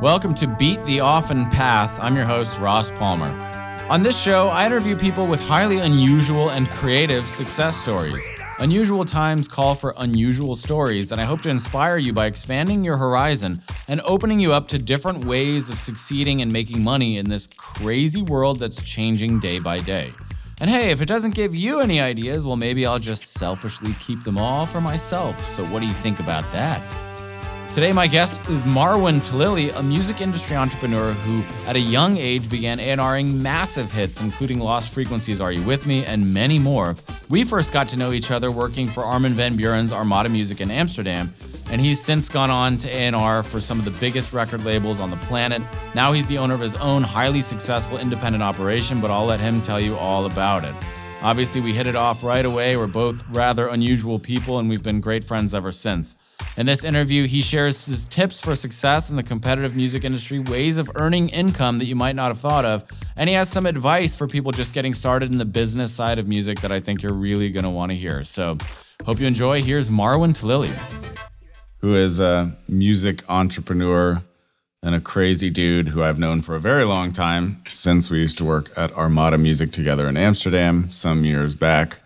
Welcome to Beat the Often Path. I'm your host, Ross Palmer. On this show, I interview people with highly unusual and creative success stories. Unusual times call for unusual stories, and I hope to inspire you by expanding your horizon and opening you up to different ways of succeeding and making money in this crazy world that's changing day by day. And hey, if it doesn't give you any ideas, well, maybe I'll just selfishly keep them all for myself. So, what do you think about that? Today, my guest is Marwin Talili, a music industry entrepreneur who, at a young age, began A&Ring massive hits, including Lost Frequencies, Are You With Me, and many more. We first got to know each other working for Armin van Buuren's Armada Music in Amsterdam, and he's since gone on to A&R for some of the biggest record labels on the planet. Now he's the owner of his own highly successful independent operation, but I'll let him tell you all about it. Obviously, we hit it off right away. We're both rather unusual people, and we've been great friends ever since. In this interview, he shares his tips for success in the competitive music industry, ways of earning income that you might not have thought of, and he has some advice for people just getting started in the business side of music that I think you're really going to want to hear. So, hope you enjoy. Here's Marwin Talili, who is a music entrepreneur and a crazy dude who I've known for a very long time since we used to work at Armada Music together in Amsterdam some years back.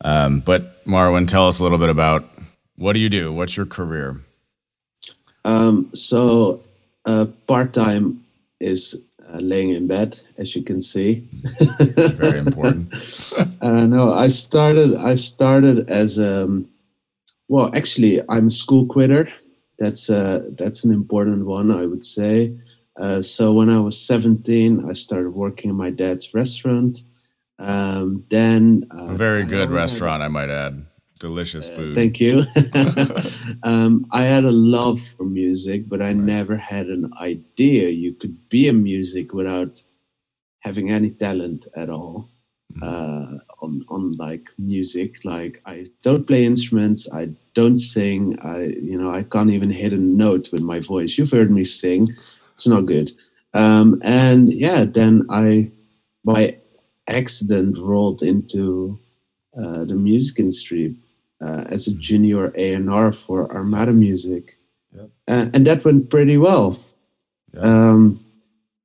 Um, but Marwin, tell us a little bit about what do you do? What's your career? Um, so, uh, part time is uh, laying in bed, as you can see. Very important. uh, no, I started. I started as a um, well. Actually, I'm a school quitter. That's uh, that's an important one, I would say. Uh, so when I was 17, I started working in my dad's restaurant. Um, then uh, a very good restaurant, had, I might add delicious uh, food. Uh, thank you. um, I had a love for music, but I right. never had an idea you could be a music without having any talent at all. Mm-hmm. Uh, on on like music, like I don't play instruments, I don't sing, I you know I can't even hit a note with my voice. You've heard me sing, it's not good. Um, and yeah, then I by accident rolled into uh, the music industry uh, as a junior A&R for Armada Music. Yep. Uh, and that went pretty well. Yep. Um,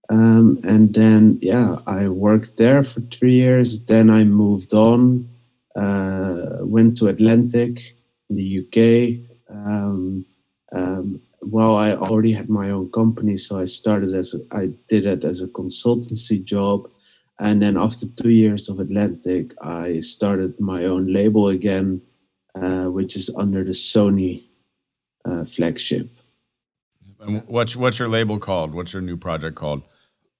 um, and then, yeah, I worked there for three years. Then I moved on, uh, went to Atlantic in the UK. Um, um, well, I already had my own company, so I started as a, I did it as a consultancy job. And then after two years of Atlantic, I started my own label again uh, which is under the Sony uh, flagship. And what's what's your label called? What's your new project called?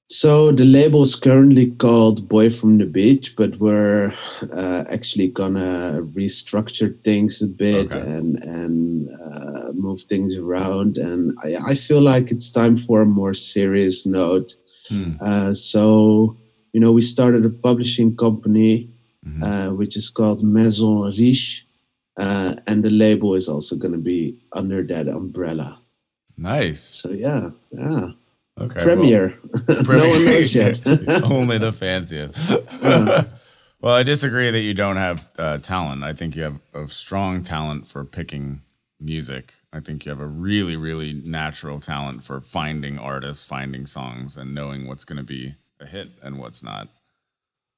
So the label is currently called Boy from the Beach, but we're uh, actually gonna restructure things a bit okay. and and uh, move things around. And I, I, feel like it's time for a more serious note. Hmm. Uh, so you know, we started a publishing company, mm-hmm. Uh, which is called Maison Riche, uh, and the label is also going to be under that umbrella. Nice. So yeah, yeah. Okay. Premiere. Well, no one knows yet. Only the fanciest. Uh, well, I disagree that you don't have uh, talent. I think you have a strong talent for picking music. I think you have a really, really natural talent for finding artists, finding songs, and knowing what's going to be a hit and what's not.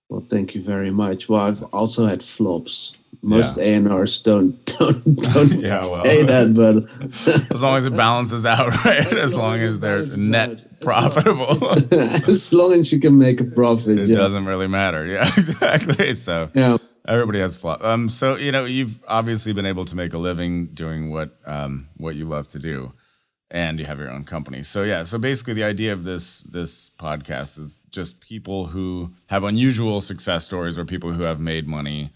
Well, thank you very much. Well, I've also had flops most yeah. A&Rs don't don't don't yeah, well, say that, but as long as it balances out, right? As, as long, as, as they're net out. profitable. as long as you can make a profit, it yeah. doesn't really matter. Yeah, exactly. So yeah. Everybody has flop. Um, so you know you've obviously been able to make a living doing what um, what you love to do, and you have your own company. So yeah, so basically the idea of this this podcast is just people who have unusual success stories or people who have made money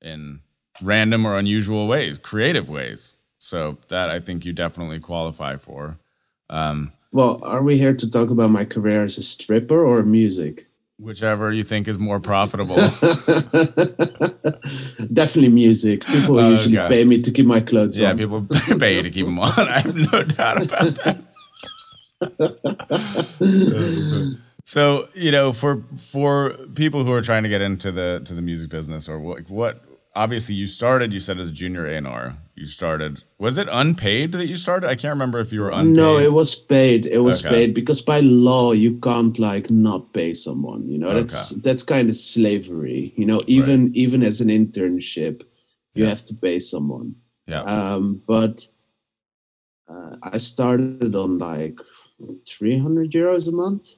in random or unusual ways, creative ways. So that I think you definitely qualify for. Um, well, are we here to talk about my career as a stripper or music? Whichever you think is more profitable. Definitely music. People oh, usually okay. pay me to keep my clothes yeah, on. Yeah, people pay you to keep them on. I have no doubt about that. so you know, for for people who are trying to get into the to the music business, or what what obviously you started. You said as a junior A&R. You started. Was it unpaid that you started? I can't remember if you were unpaid. No, it was paid. It was Okay. paid because by law you can't like not pay someone. You know, that's that's kind of slavery. You know, even even as an internship, you Yeah. have to pay someone. Yeah. Um, but uh, I started on like 300 euros a month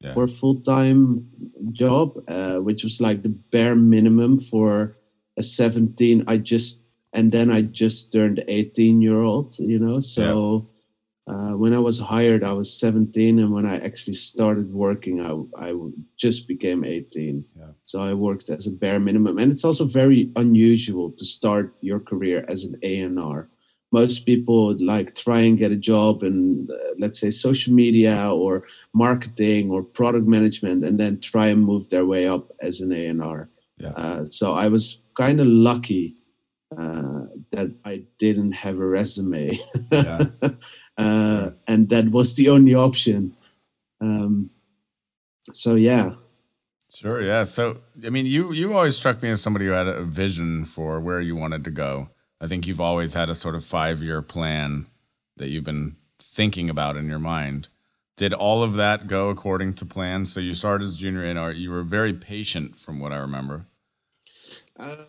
Yeah. for a full time job, uh, which was like the bare minimum for a 17. I just, and then I just turned 18 year old, you know, so. Uh, when I was hired, I was 17, and when I actually started working, I, I just became 18. Yeah. So I worked as a bare minimum, and it's also very unusual to start your career as an A&R. Most people like try and get a job in, uh, let's say, social media or marketing or product management, and then try and move their way up as an A&R. Yeah. Uh, so I was kind of lucky uh, that I didn't have a resume. Yeah. uh, and that was the only option. Um, so yeah, Sure. Yeah. So, I mean, you you always struck me as somebody who had a vision for where you wanted to go. I think you've always had a sort of five year plan that you've been thinking about in your mind. Did all of that go according to plan? So you started as junior A&R. You were very patient, from what I remember. uh,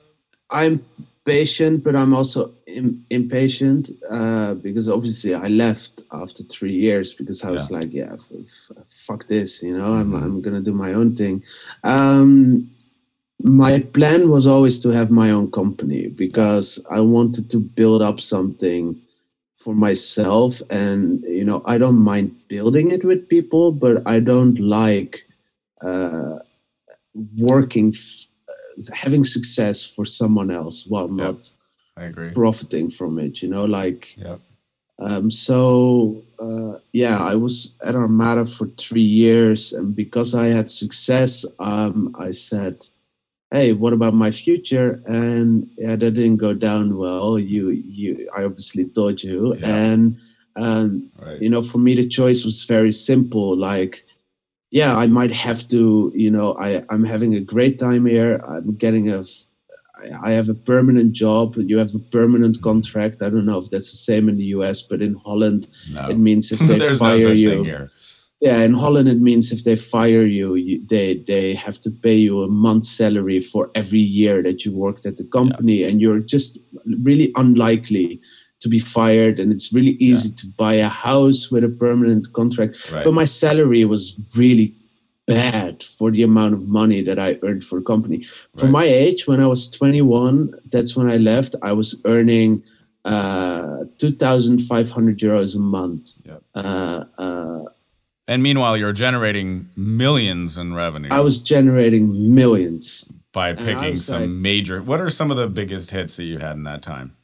I'm patient, but I'm also Im- impatient uh, because obviously I left after three years because I was Yeah. like, yeah, f- f- fuck this, you know, I'm Mhm. I'm gonna do my own thing. Um, my plan was always to have my own company because I wanted to build up something for myself and you know i don't mind building it with people but i don't like uh, working f- having success for someone else while Yeah. not I agree. profiting from it you know like Yep. um, so uh, yeah, I was at Armada for three years, and because I had success, um, I said, "Hey, what about my future?" And yeah, that didn't go down well. You, you, I obviously told you, and um, Right. you know, for me, the choice was very simple. Like, yeah, I might have to, you know, I, I'm having a great time here. I'm getting a, I have a permanent job. You have a permanent contract. I don't know if that's the same in the US, but in Holland, No. it means if they There's no fire you, yeah, in Holland it means if they fire you, you, they they have to pay you a month's salary for every year that you worked at the company, and you're just really unlikely to be fired. And it's really easy to buy a house with a permanent contract. Right. But my salary was really bad for the amount of money that I earned for the company. For Right. my age, when I was 21, that's when I left. I was earning uh, 2,500 euros a month. Yep. Uh, uh, And meanwhile, you're generating millions in revenue I was generating millions. by picking some like- major. What are some of the biggest hits that you had in that time?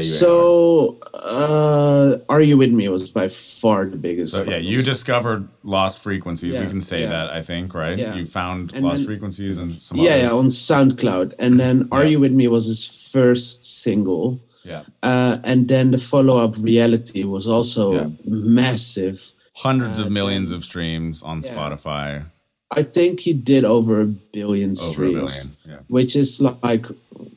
So, uh, Are You With Me was by far the biggest. So yeah, you discovered Lost Frequency. we can say yeah. that I think, right? Yeah. You found And Lost then- Frequencies and some Yeah, others. yeah, on SoundCloud. And then Are You With Me was his first single. Yeah. Uh, and then the follow up Reality was also Yeah. massive. Hundreds Uh, of millions of streams on Yeah. Spotify. I think he did over a billion Over a streams. billion. Yeah. which is like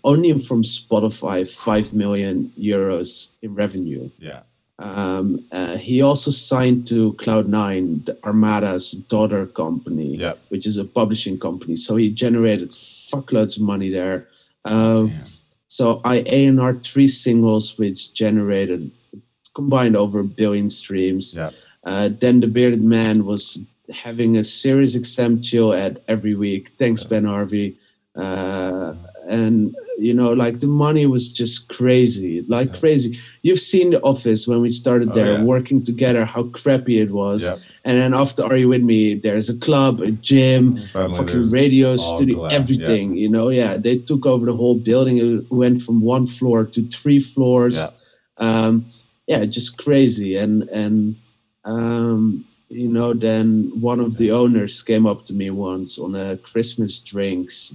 only from Spotify, 5 million euros in revenue. Yeah. Um, uh, he also signed to Cloud9, the Armada's daughter company, Yeah. which is a publishing company. So he generated fuckloads of money there. Um, Yeah. so I A&R three singles, which generated combined over a billion streams. Yeah. Uh, then the Bearded Man was having a XM chill ad every week. Thanks, Ben Harvey. Uh, and you know, like the money was just crazy, like Yeah. crazy. You've seen The Office when we started Oh, there, yeah. working together, how crappy it was. Yeah. And then after Are You With Me, there's a club, a gym, Suddenly fucking radio studio, glass, everything. You know, yeah, they took over the whole building. It went from one floor to three floors. Yeah. Um, yeah, just crazy. And and um, you know, then one of the owners came up to me once on a Christmas drinks,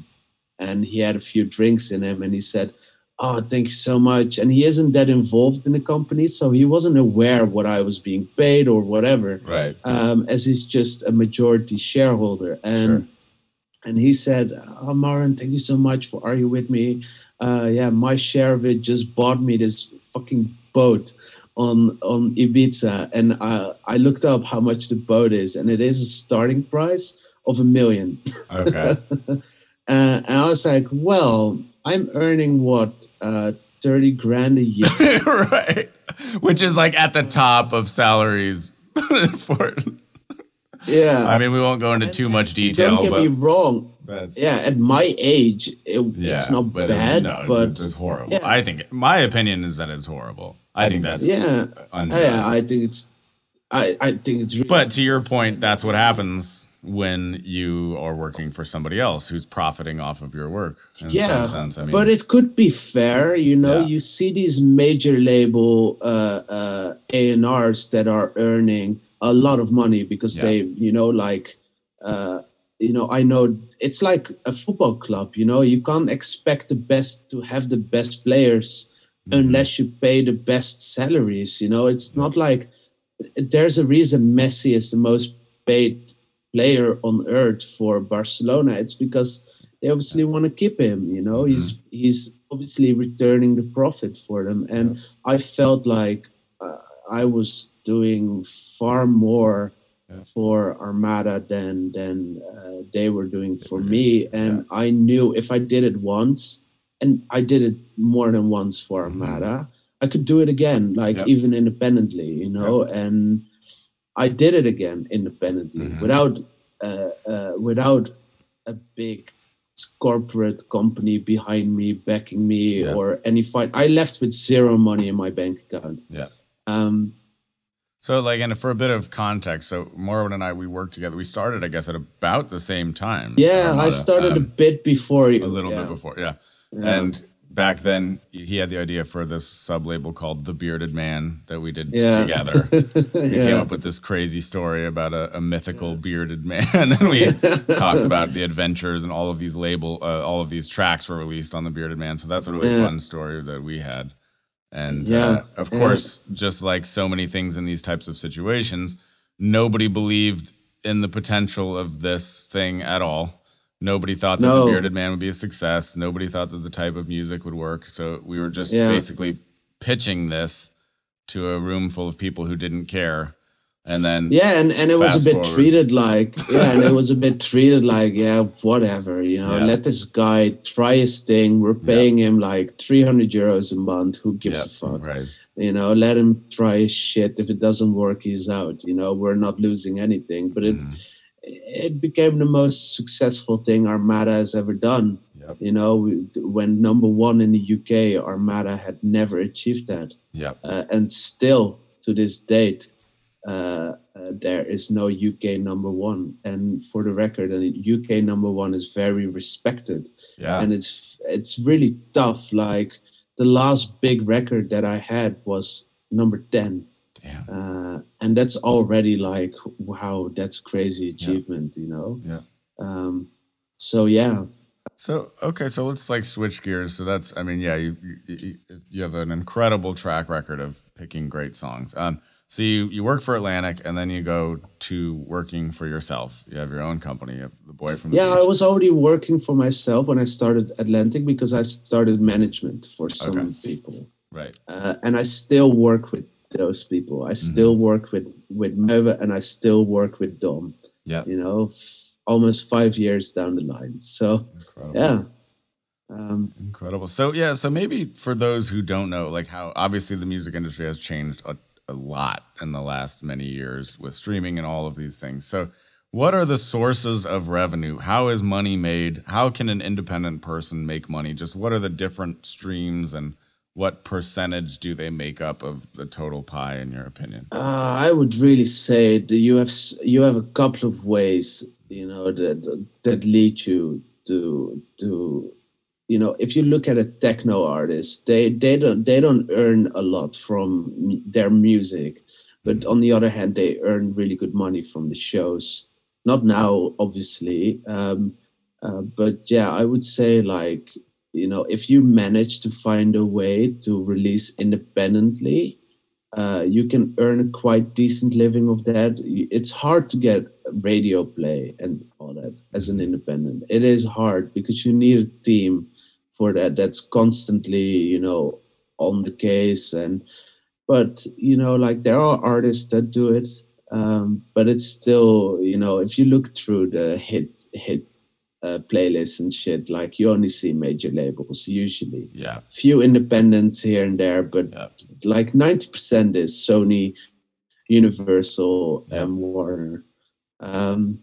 and he had a few drinks in him, and he said. Oh, thank you so much. And he isn't that involved in the company, so he wasn't aware what I was being paid or whatever Right. um, as he's just a majority shareholder. And and he said, "Oh, Maren, thank you so much for Are You With Me? Uh, yeah, my share of it just bought me this fucking boat on on Ibiza, and I I looked up how much the boat is, and it is a starting price of a million. Okay. uh, and I was like, well, I'm earning what uh, thirty grand a year. right. Which is like at the top of salaries for yeah, I mean, we won't go into too much detail, don't get but me wrong. that's Yeah, at my age, it, yeah, it's not bad, no, but it's, it's horrible. yeah. I think my opinion is that it's horrible. I think that's yeah, unjust. yeah, I think it's, I I think it's. Really But to your point, that's what happens when you are working for somebody else who's profiting off of your work. In yeah, some sense. I mean, but it could be fair, you know. Yeah. You see these major label uh, uh, A&Rs that are earning a lot of money because Yeah. they, you know, like, uh, you know, I know it's like a football club. You know, you can't expect the best to have the best players. Unless you pay the best salaries. You know, it's not like there's a reason Messi is the most paid player on earth for Barcelona. It's because they obviously want to keep him. You know, he's he's obviously returning the profit for them, and I felt like uh, I was doing far more. Yeah. For Armada than than uh, they were doing for me, and I knew if I did it once, and I did it more than once for Mhm. Armada, I could do it again, like Yep. even independently, you know. And I did it again independently Mhm. without uh, uh, without a big corporate company behind me backing me Yeah. or any fight. I left with zero money in my bank account. Yeah. Um, So, like, and for a bit of context, so Marwin and I, we worked together. We started, I guess, at about the same time. yeah, I started a um, bit before you. a little yeah. bit before, yeah. Yeah. And back then, he had the idea for this sub label called The Bearded Man that we did Yeah. together. We came up with this crazy story about a, a mythical bearded man, and then we talked about the adventures and all of these label, uh, all of these tracks were released on the Bearded Man. So that's a really Yeah. fun story that we had. And Yeah, uh, of yeah. course, just like so many things in these types of situations, nobody believed in the potential of this thing at all. Nobody thought that No. the Bearded Man would be a success. Nobody thought that the type of music would work. So we were just Yeah. basically pitching this to a room full of people who didn't care. And then yeah and, and it was a bit forward. treated like yeah and it was a bit treated like yeah whatever you know Yeah. let this guy try his thing we're paying him like 300 euros a month who gives a fuck right. you know let him try his shit if it doesn't work he's out you know we're not losing anything but it Mhm. It became the most successful thing armada has ever done Yep. you know we, when number one in the uk armada had never achieved that Yep. uh, and still to this date uh, uh, there is no UK number one. And for the record, a UK number one is very respected, Yeah. and it's it's really tough. Like the last big record that I had was number ten, Damn. uh, and that's already like wow, that's crazy achievement, you know. Yeah. Um, so yeah, So okay, so let's like switch gears. So that's, I mean, yeah, you you, you- have an incredible track record of picking great songs. Um, so you you work for Atlantic, and then you go to working for yourself. You have your own company, you have the boy from the yeah, I was already working for myself when I started Atlantic because I started management for some Okay. people. right. uh, and I still work with those people. I still work with with Merve, and I still work with Dom. Yeah. You know, f- almost five years down the line. So Incredible. yeah, um, Incredible. So yeah, so maybe for those who don't know, like how obviously the music industry has changed a, a lot in the last many years with streaming and all of these things. So what are the sources of revenue? How is money made? How can an independent person make money? Just what are the different streams and what percentage do they make up of the total pie in your opinion? uh, I would really say that you have you have a couple of ways, you know, that that lead you to to you know if you look at a techno artist they they don't they don't earn a lot from their music but on the other hand they earn really good money from the shows not now obviously um, uh, but yeah i would say like you know if you manage to find a way to release independently uh, you can earn a quite decent living of that it's hard to get radio play and all that as an independent. It is hard because you need a team for that that's constantly, you know, on the case and but you know like there are artists that do it um, but it's still you know if you look through the hit hit uh, playlists and shit like you only see major labels usually Yeah. few independents here and there but Yeah. like 90% is sony universal Yeah. and warner um,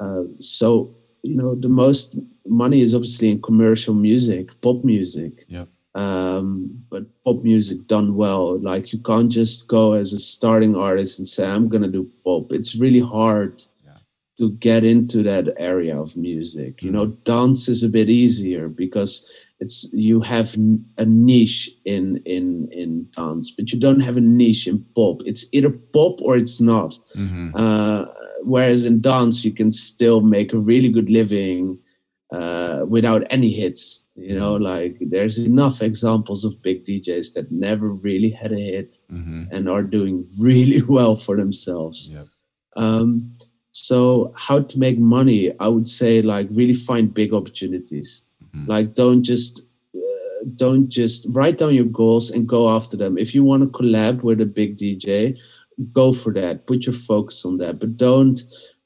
uh, so you know the most money is obviously in commercial music pop music Yeah. um, but pop music done well like you can't just go as a starting artist and say i'm gonna do pop it's really hard. To get into that area of music. You know dance is a bit easier because it's you have a niche in in in dance but you don't have a niche in pop. It's either pop or it's not. Hmm uh, whereas in dance, you can still make a really good living uh, without any hits. You know, like there's enough examples of big DJs that never really had a hit hmm and are doing really well for themselves. Yep. Um, so, how to make money? I would say, like, really find big opportunities. Mhm. Like, don't just uh, don't just write down your goals and go after them. If you want to collab with a big DJ, go for that. Put your focus on that, but don't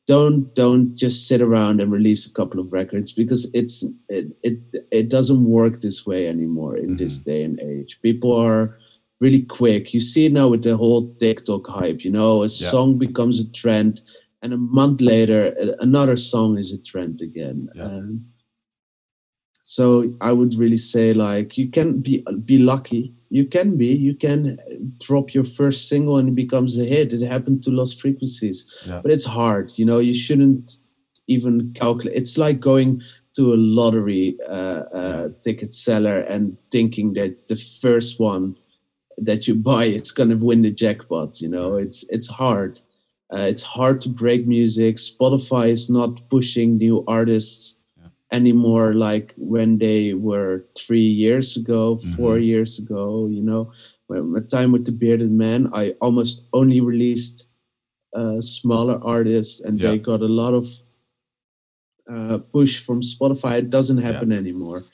don't don't just sit around and release a couple of records because it's it it, it doesn't work this way anymore in this day and age. People are really quick. You see it now with the whole TikTok hype. You know, a Yeah. song becomes a trend, and a month later, another song is a trend again. Yeah. Um, so I would really say, like, you can be be lucky. You can be. You can drop your first single and it becomes a hit. It happened to Lost Frequencies, Yeah. but it's hard. You know, you shouldn't even calculate. It's like going to a lottery uh, uh, ticket seller and thinking that the first one that you buy it's going to win the jackpot. You know, it's it's hard. Uh, it's hard to break music. Spotify is not pushing new artists Yeah. anymore like when they were three years ago, 4 years ago. You know, when my time with the bearded man, I almost only released uh, smaller artists, and they got a lot of uh, push from Spotify. It doesn't happen anymore.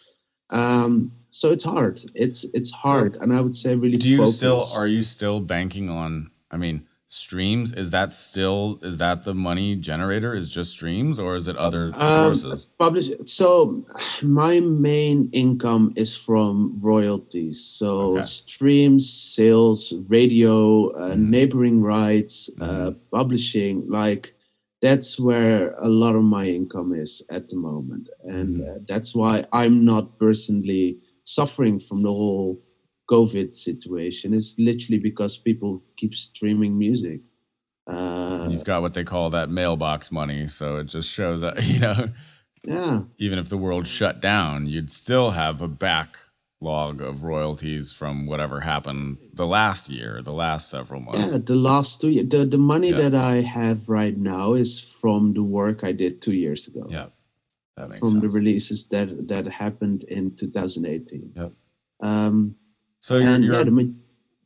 Um, so it's hard. It's it's hard, and I would say really. Do you focus. still are you still banking on? I mean, streams is that still is that the money generator? Is just streams or is it other Um, sources? publish so my main income is from royalties so Okay. streams sales radio uh, Mhm. neighboring rights uh, Mhm. publishing like that's where a lot of my income is at the moment and Mhm. uh, that's why i'm not personally suffering from the whole covid situation is literally because people keep streaming music uh, You've got what they call that mailbox money, so it just shows that you know, yeah even if the world shut down, you'd still have a backlog of royalties from whatever happened the last year, the last several months. Yeah, the last two years, the, the money Yeah. that I have right now is from the work I did two years ago. Yeah, that makes From the releases that that happened in 2018. Yep. Um, So your and your, the,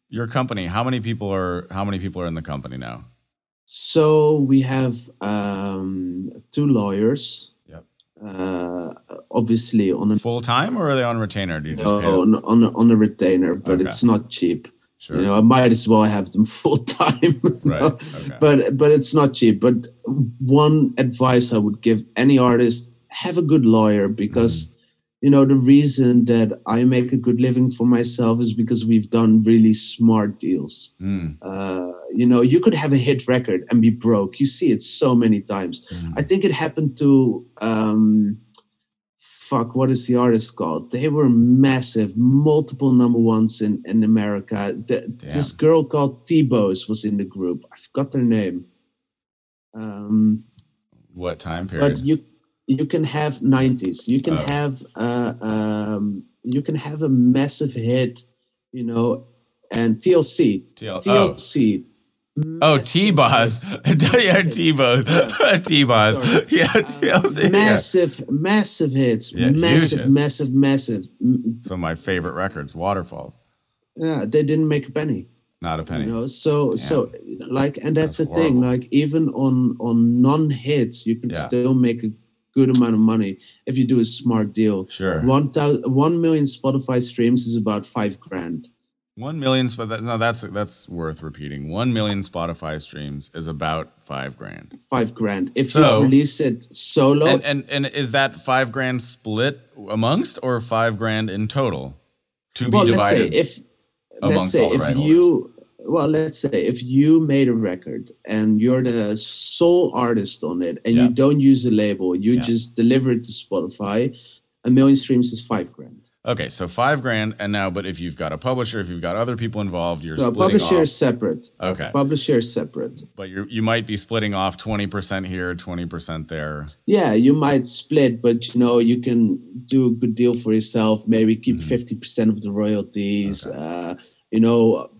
your company, how many people are how many people are in the company now? so we have um, two lawyers. Yep. Uh, obviously on a Full time or are they on retainer? Do you just pay on, on, a, on a retainer, but Okay. it's not cheap. Sure. You know, I might as well have them full time. right. know? Okay. but but it's not cheap but one advice i would give any artist have a good lawyer because you know the reason that i make a good living for myself is because we've done really smart deals. Mm, uh, you know you could have a hit record and be broke. You see it so many times. Mm. i think it happened to um fuck what is the artist called? They were massive multiple number ones in in america. The, this girl called T-Boz was in the group. I forgot their name. Um what time period? but you you can have 90s you can Oh. have uh um you can have a massive hit you know and tlc TL- oh. tlc Oh, massive T Boz. hit. yeah, T Boz. T. Sorry. Yeah, Uh, TLC. yeah. massive massive hits Yeah, huge massive hits. massive massive Mm, Some of my favorite records, Waterfall. yeah they didn't make a penny Not a penny. You know, so Damn. so like, and that's, That's the thing. Like, even on on non hits, you can Yeah. still make a good amount of money if you do a smart deal. Sure. One thousand, one million Spotify streams is about five grand. One million, but that, no, that's that's worth repeating. One million Spotify streams is about five grand. Five grand. If So- you release it solo, And, and and is that five grand split amongst or five grand in total to well, be let's say divided? if let's amongst say if you well, let's say if you made a record and you're the sole artist on it, and Yeah. you don't use a label, you Yeah. just deliver it to Spotify. A million streams is five grand. okay, so five grand, and now, but if you've got a publisher, if you've got other people involved, you're No, publisher off. is separate. Okay. Publisher is separate. But you you might be splitting off twenty percent here, twenty percent there. Yeah, you might split, but you know you can do a good deal for yourself. Maybe keep Mhm. 50 percent of the royalties. Okay. Uh, you know,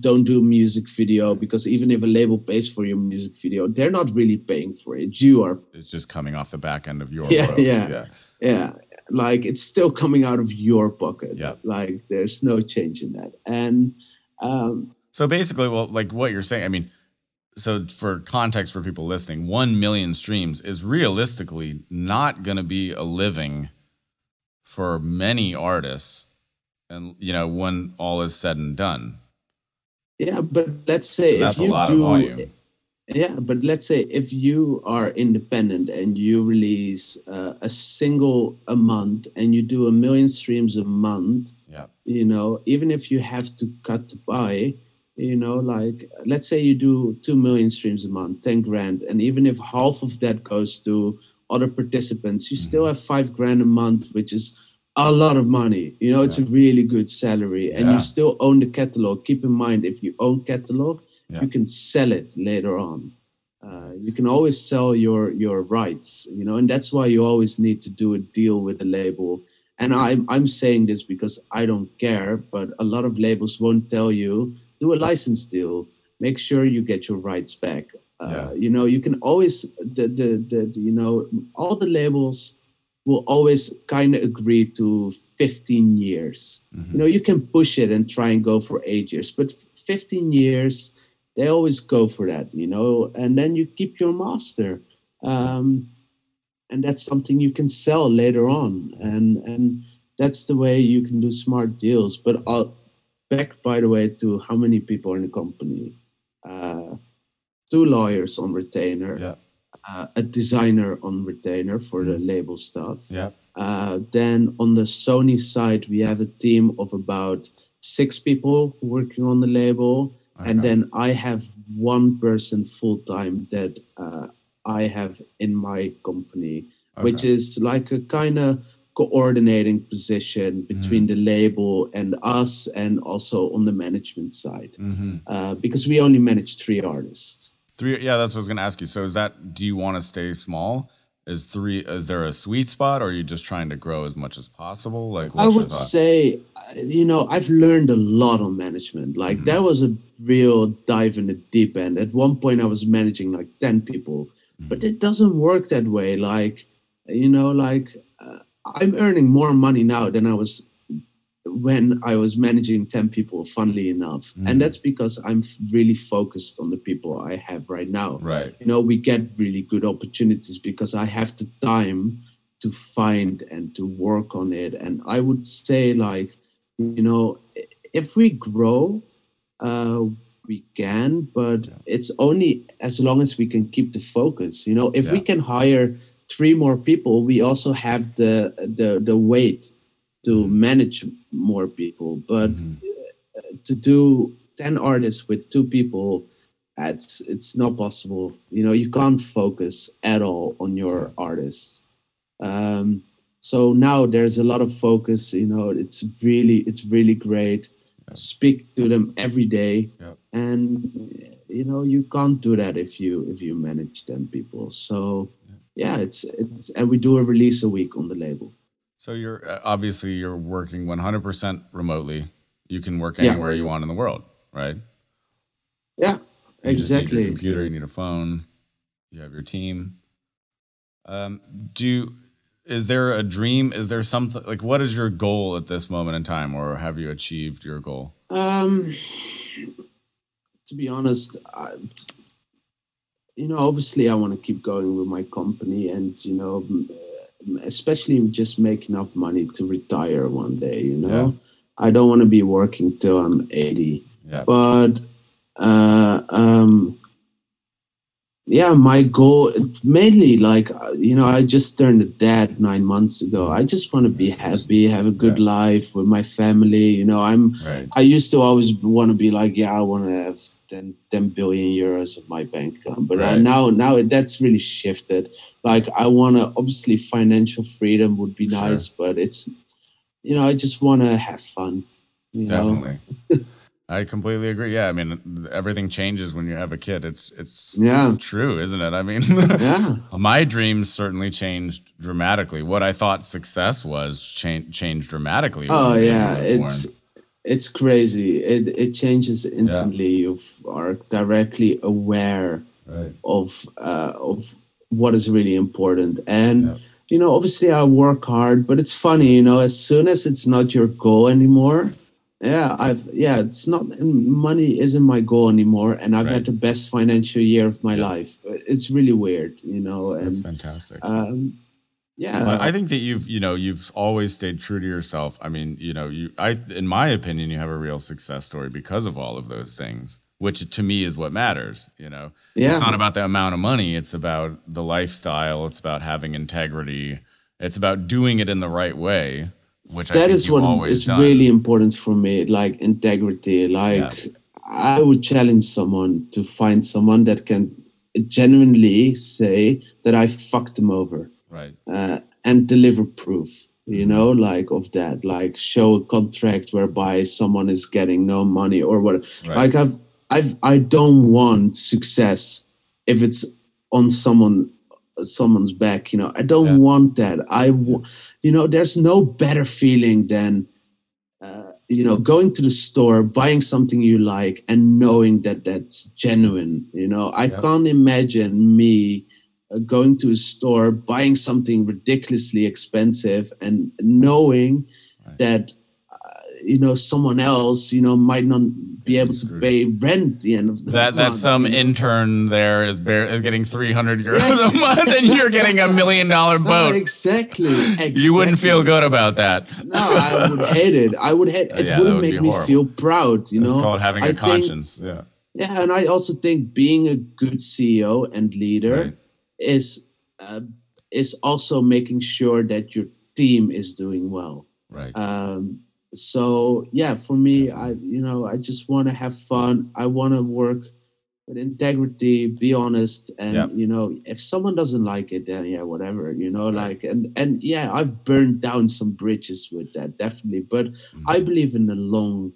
don't do a music video because even if a label pays for your music video, they're not really paying for it. You are. It's just coming off the back end of your Yeah, royalty. yeah. yeah. Yeah, like it's still coming out of your pocket. Yeah. Like there's no change in that. And um, So basically, well, like what you're saying, I mean, so for context for people listening, 1 million streams is realistically not going to be a living for many artists. And, you know, when all is said and done, yeah, but let's say that's if you do. Yeah, but let's say if you are independent and you release uh, a single a month and you do a million streams a month, Yeah. you know, even if you have to cut to buy, you know, like let's say you do 2 million streams a month, 10 grand, and even if half of that goes to other participants, you still have 5 grand a month, which is a lot of money. You know, it's a really good salary and Yeah. you still own the catalog. Keep in mind if you own catalog, Yeah. you can sell it later on. Uh, you can always sell your your rights, you know, and that's why you always need to do a deal with the label. And I'm I'm saying this because I don't care, but a lot of labels won't tell you do a license deal. Make sure you get your rights back. Uh. You know, you can always the, the the you know all the labels will always kind of agree to 15 years Mhm. you know you can push it and try and go for eight years but 15 years they always go for that you know and then you keep your master um, and that's something you can sell later on and and that's the way you can do smart deals but I'll, back by the way to how many people are in the company uh, two lawyers on retainer Yeah. Uh, a designer on retainer for the label stuff Yeah. uh, then on the Sony side, we have a team of about six people working on the label. And then I have one person full time that uh, I have in my company, which is like a kind of coordinating position between Mm-hmm. the label and us, and also on the management side, Mhm. uh, because we only manage three artists. Three. Yeah, that's what I was going to ask you. So is that, do you want to stay small? Is three, is there a sweet spot or are you just trying to grow as much as possible? Like, I would say, uh, you know, I've learned a lot on management. Like Mhm. that was a real dive in the deep end. At one point, I was managing like ten people, but Mm-hmm. it doesn't work that way. Like, you know, like uh, I'm earning more money now than I was when I was managing ten people. Funnily enough, Mhm. and that's because I'm really focused on the people I have right now Right. you know we get really good opportunities because i have the time to find and to work on it and i would say like you know if we grow uh, we can but it's only as long as we can keep the focus you know if we can hire three more people we also have the the the weight to Mhm. manage more people. But Mhm. to do 10 artists with two people it's it's not possible. You know you can't focus at all on your artists. Um so now there's a lot of focus you know it's really it's really great. Speak to them every day. Yeah. and you know you can't do that if you if you manage 10 people. So yeah it's it's and we do a release a week on the label So you're uh, obviously you're working 100% remotely. You can work Yeah. anywhere you want in the world, right? yeah exactly. You need exactly your computer, you need a phone, you have your team. Um, do you, is there a dream? Is there something like what is your goal at this moment in time, or have you achieved your goal? Um, to be honest, I, you know, obviously I want to keep going with my company, and you know, especially just make enough money to retire one day. You know, yeah. I don't want to be working till I'm 80. Yeah. But uh, um, yeah, my goal mainly like you know I just turned a dad nine months ago. I just want to be happy, have a good yeah. life with my family. You know, I'm right. I used to always want to be like, yeah, I want to have 10, 10 billion euros of my bank account, but uh, right. now now that's really shifted. Like I want to obviously financial freedom would be nice, sure. but it's you know I just want to have fun. Definitely. I completely agree. Yeah, I mean, everything changes when you have a kid. It's it's yeah true, isn't it? I mean, yeah. my dreams certainly changed dramatically. What I thought success was changed changed dramatically. Oh yeah, it's born. It's crazy. It it changes instantly. Yeah. You are directly aware right. of uh, of what is really important, and yeah. you know, obviously, I work hard, but it's funny. You know, as soon as it's not your goal anymore yeah i've yeah it's not money isn't my goal anymore and i've right. had the best financial year of my yeah. life it's really weird you know and that's fantastic um, yeah. I think that you've you know you've always stayed true to yourself. I mean you know you i in my opinion you have a real success story because of all of those things which to me is what matters you know? Yeah. it's not about the amount of money. It's about the lifestyle. It's about having integrity. It's about doing it in the right way which that is what is done. really important for me like integrity. Like yeah. i would challenge someone to find someone that can genuinely say that i fucked them over right uh, and deliver proof you mm-hmm. know like of that like show a contract whereby someone is getting no money or what right. like i've i've i don't want success if it's on someone someone's back you know i don't yeah. want that i you know there's no better feeling than uh, you know going to the store buying something you like and knowing that that's genuine you know i yeah. can't imagine me Uh, going to a store buying something ridiculously expensive and knowing right. that uh, you know someone else you know might not be able to pay rent the end of the that month, that some intern there is, is getting 300 euros a month and you're getting a million dollar boat. Exactly, exactly, you wouldn't feel good about that. No i would hate it. I would hate uh, it yeah, wouldn't would make me feel proud you know? it's called having a I conscience think, yeah. Yeah and i also think being a good ceo and leader right. Is uh, is also making sure that your team is doing well right um so yeah for me i you know i just want to have fun i want to work with integrity be honest and yep. you know if someone doesn't like it then yeah whatever you know right. like and and yeah i've burned down some bridges with that definitely but mm-hmm. i believe in the long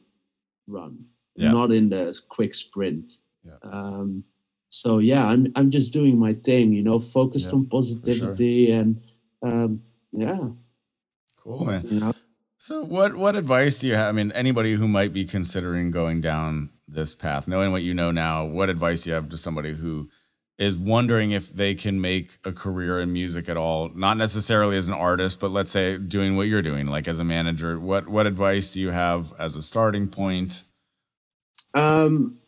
run yep. not in the quick sprint yep. um so yeah i'm i'm just doing my thing you know focused on positivity sure. and um yeah cool man you know? So what what advice do you have? I mean, anybody who might be considering going down this path, knowing what you know now, what advice do you have to somebody who is wondering if they can make a career in music at all? Not necessarily as an artist, but let's say doing what you're doing, like as a manager. What what advice do you have as a starting point? Um,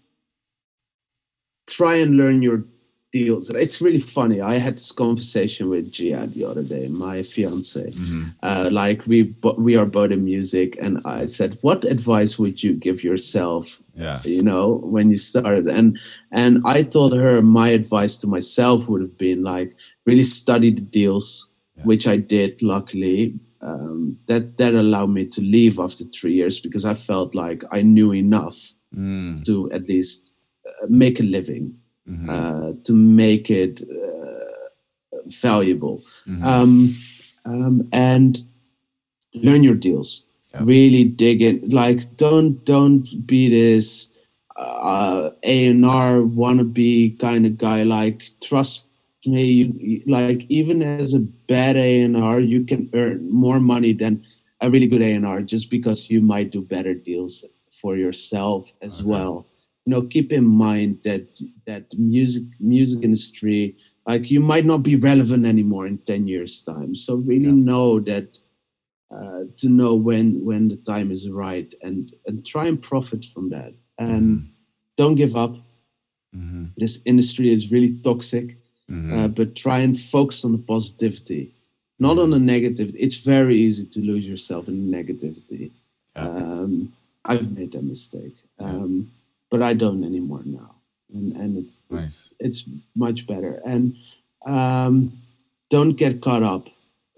try and learn your deals. It's really funny. I had this conversation with Gia the other day, my fiance. Mm-hmm. Uh, like we we are both in music, and I said, "What advice would you give yourself?" Yeah. You know, when you started, and and I told her my advice to myself would have been like really study the deals, yeah. which I did. Luckily, um, that that allowed me to leave after three years because I felt like I knew enough mm. to at least make a living mm-hmm. uh, to make it uh, valuable. Mm-hmm. Um, um, and learn your deals. Really dig in. Like, don't don't be this uh, A and R wannabe kind of guy. Like, trust me. You, like even as a bad A and R, you can earn more money than a really good A and R just because you might do better deals for yourself as okay. well you know keep in mind that that music music industry like you might not be relevant anymore in 10 years time so really yeah. know that uh, to know when when the time is right and and try and profit from that and mm. don't give up. Mm-hmm. This industry is really toxic, Mm-hmm. uh, but try and focus on the positivity, not on the negative. It's very easy to lose yourself in negativity. Yeah. Um, I've made that mistake, um, but I don't anymore now, and and it, nice. it's much better. And um, don't get caught up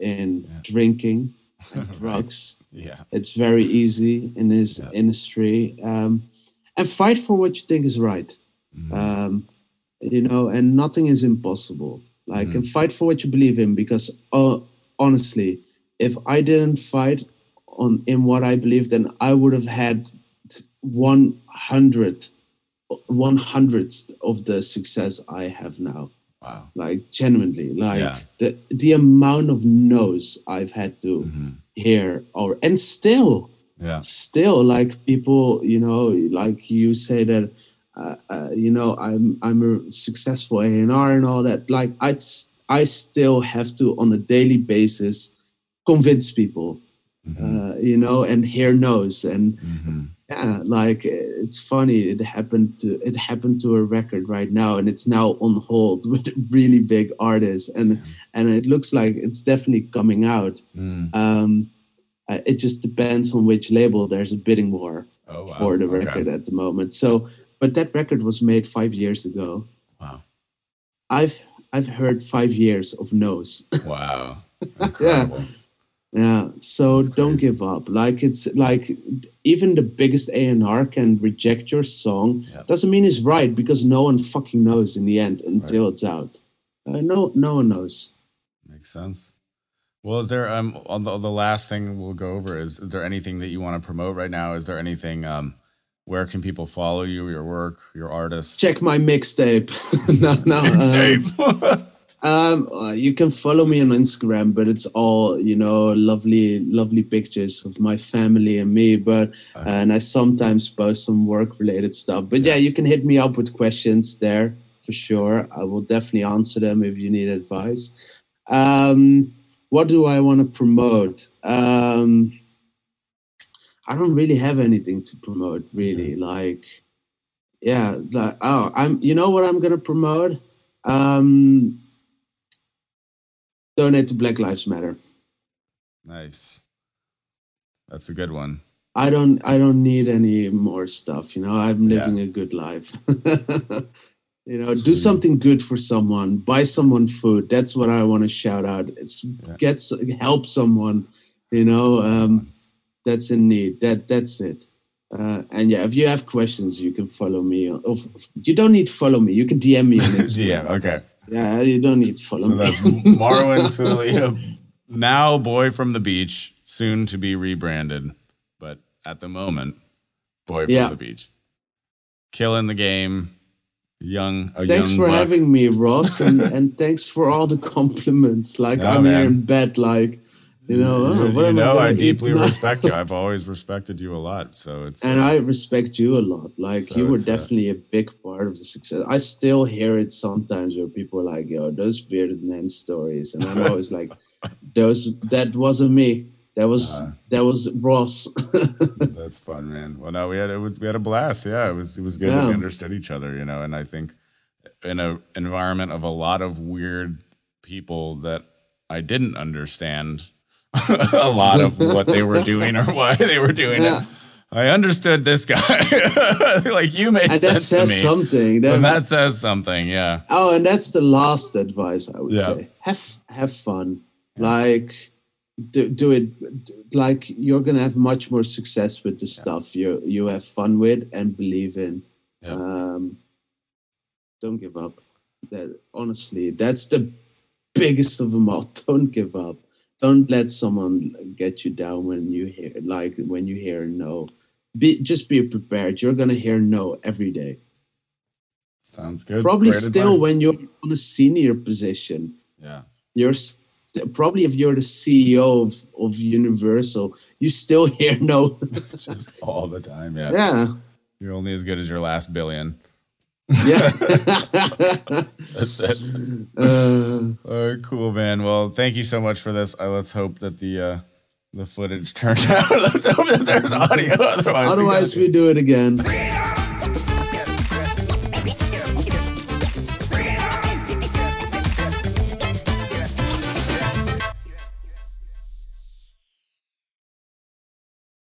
in Yeah. drinking and Right. drugs. Yeah. It's very easy in this Yeah. industry. Um, and fight for what you think is right. Mhm. Um, you know, and nothing is impossible. Like, Mhm. and fight for what you believe in. Because uh, honestly, if I didn't fight on in what I believe, then I would have had one hundred, one hundredth of the success I have now. wow. Like genuinely, like Yeah. the the amount of no's I've had to hmm hear, or and still Yeah. still like people you know like you say that uh, uh, you know i'm i'm a successful a&r and all that like i i still have to on a daily basis convince people Mhm. uh, you know and hear no's and Mhm. Yeah like it's funny it happened to it happened to a record right now and it's now on hold with a really big artist and and it looks like it's definitely coming out Mm. um, uh, it just depends on which label there's a bidding war Oh, wow. for the Okay. record at the moment. So, but that record was made five years ago. Wow. I've I've heard five years of no's. Wow. Incredible. Yeah, so That's don't crazy. give up. Like it's like even the biggest A and R can reject your song. Yeah. Doesn't mean it's right because no one fucking knows in the end until it's out. Uh, no, no one knows. Makes sense. Well, is there um on the, the last thing we'll go over is is there anything that you want to promote right now? Is there anything um where can people follow you, your work, your artists? Check my mixtape. no, no. Mixtape. Um, uh, you can follow me on Instagram, but it's all you know, lovely, lovely pictures of my family and me. But Uh, and I sometimes post some work-related stuff. But yeah, you can hit me up with questions there for sure. I will definitely answer them if you need advice. Um, what do I want to promote? Um, I don't really have anything to promote, really. Like, yeah, like oh, I'm. You know what I'm gonna promote? Um, donate to Black Lives Matter. nice. That's a good one. I don't I don't need any more stuff, you know. I'm Yeah. living a good life. you know, do something good for someone, buy someone food. That's what I want to shout out. It's Yeah. get help someone, you know, um that's in need. That that's it. Uh, and yeah, if you have questions, you can follow me. Of you don't need to follow me. You can DM me on Instagram. yeah, okay. Yeah, you don't need to follow So me. that's Marwin Talili, now boy from the beach, soon to be rebranded, but at the moment, boy from Yeah. the beach. Killing the game, young thanks young for buck. having me, Ross, and, and thanks for all the compliments. Like No, I'm here in bed, like you know, you, you know, I, I deeply respect you. I've always respected you a lot. So it's and uh, I respect you a lot. Like So you were uh, definitely a big part of the success. I still hear it sometimes where people are like, "Yo, those bearded men stories," and I'm always like, "Those that wasn't me. That was Uh. that was Ross." That's fun, man. Well, no, we had it was we had a blast. Yeah, it was it was good that we understood each other, you know. And I think in a environment of a lot of weird people that I didn't understand a lot of what they were doing or why they were doing Yeah. it. I understood this guy. like you made and that sense to me. something. That, and that says something, yeah. Oh, and that's the last advice I would Yeah. say. Have have fun. Like do, do it do- like you're gonna have much more success with the stuff you you have fun with and believe in. Um don't give up. That honestly, that's the biggest of them all. Don't give up. Don't let someone get you down when you hear like when you hear no. Be just be prepared. You're gonna hear no every day Sounds good. probably Great still advice. when you're on a senior position Yeah. you're st- probably if you're the ceo of, of universal you still hear no Just all the time, yeah. yeah You're only as good as your last billion. Yeah That's it. uh, All right, cool, man. Well, thank you so much for this. Uh, let's hope that the uh, the footage turned out. let's hope that there's audio. Otherwise, otherwise we we do it again We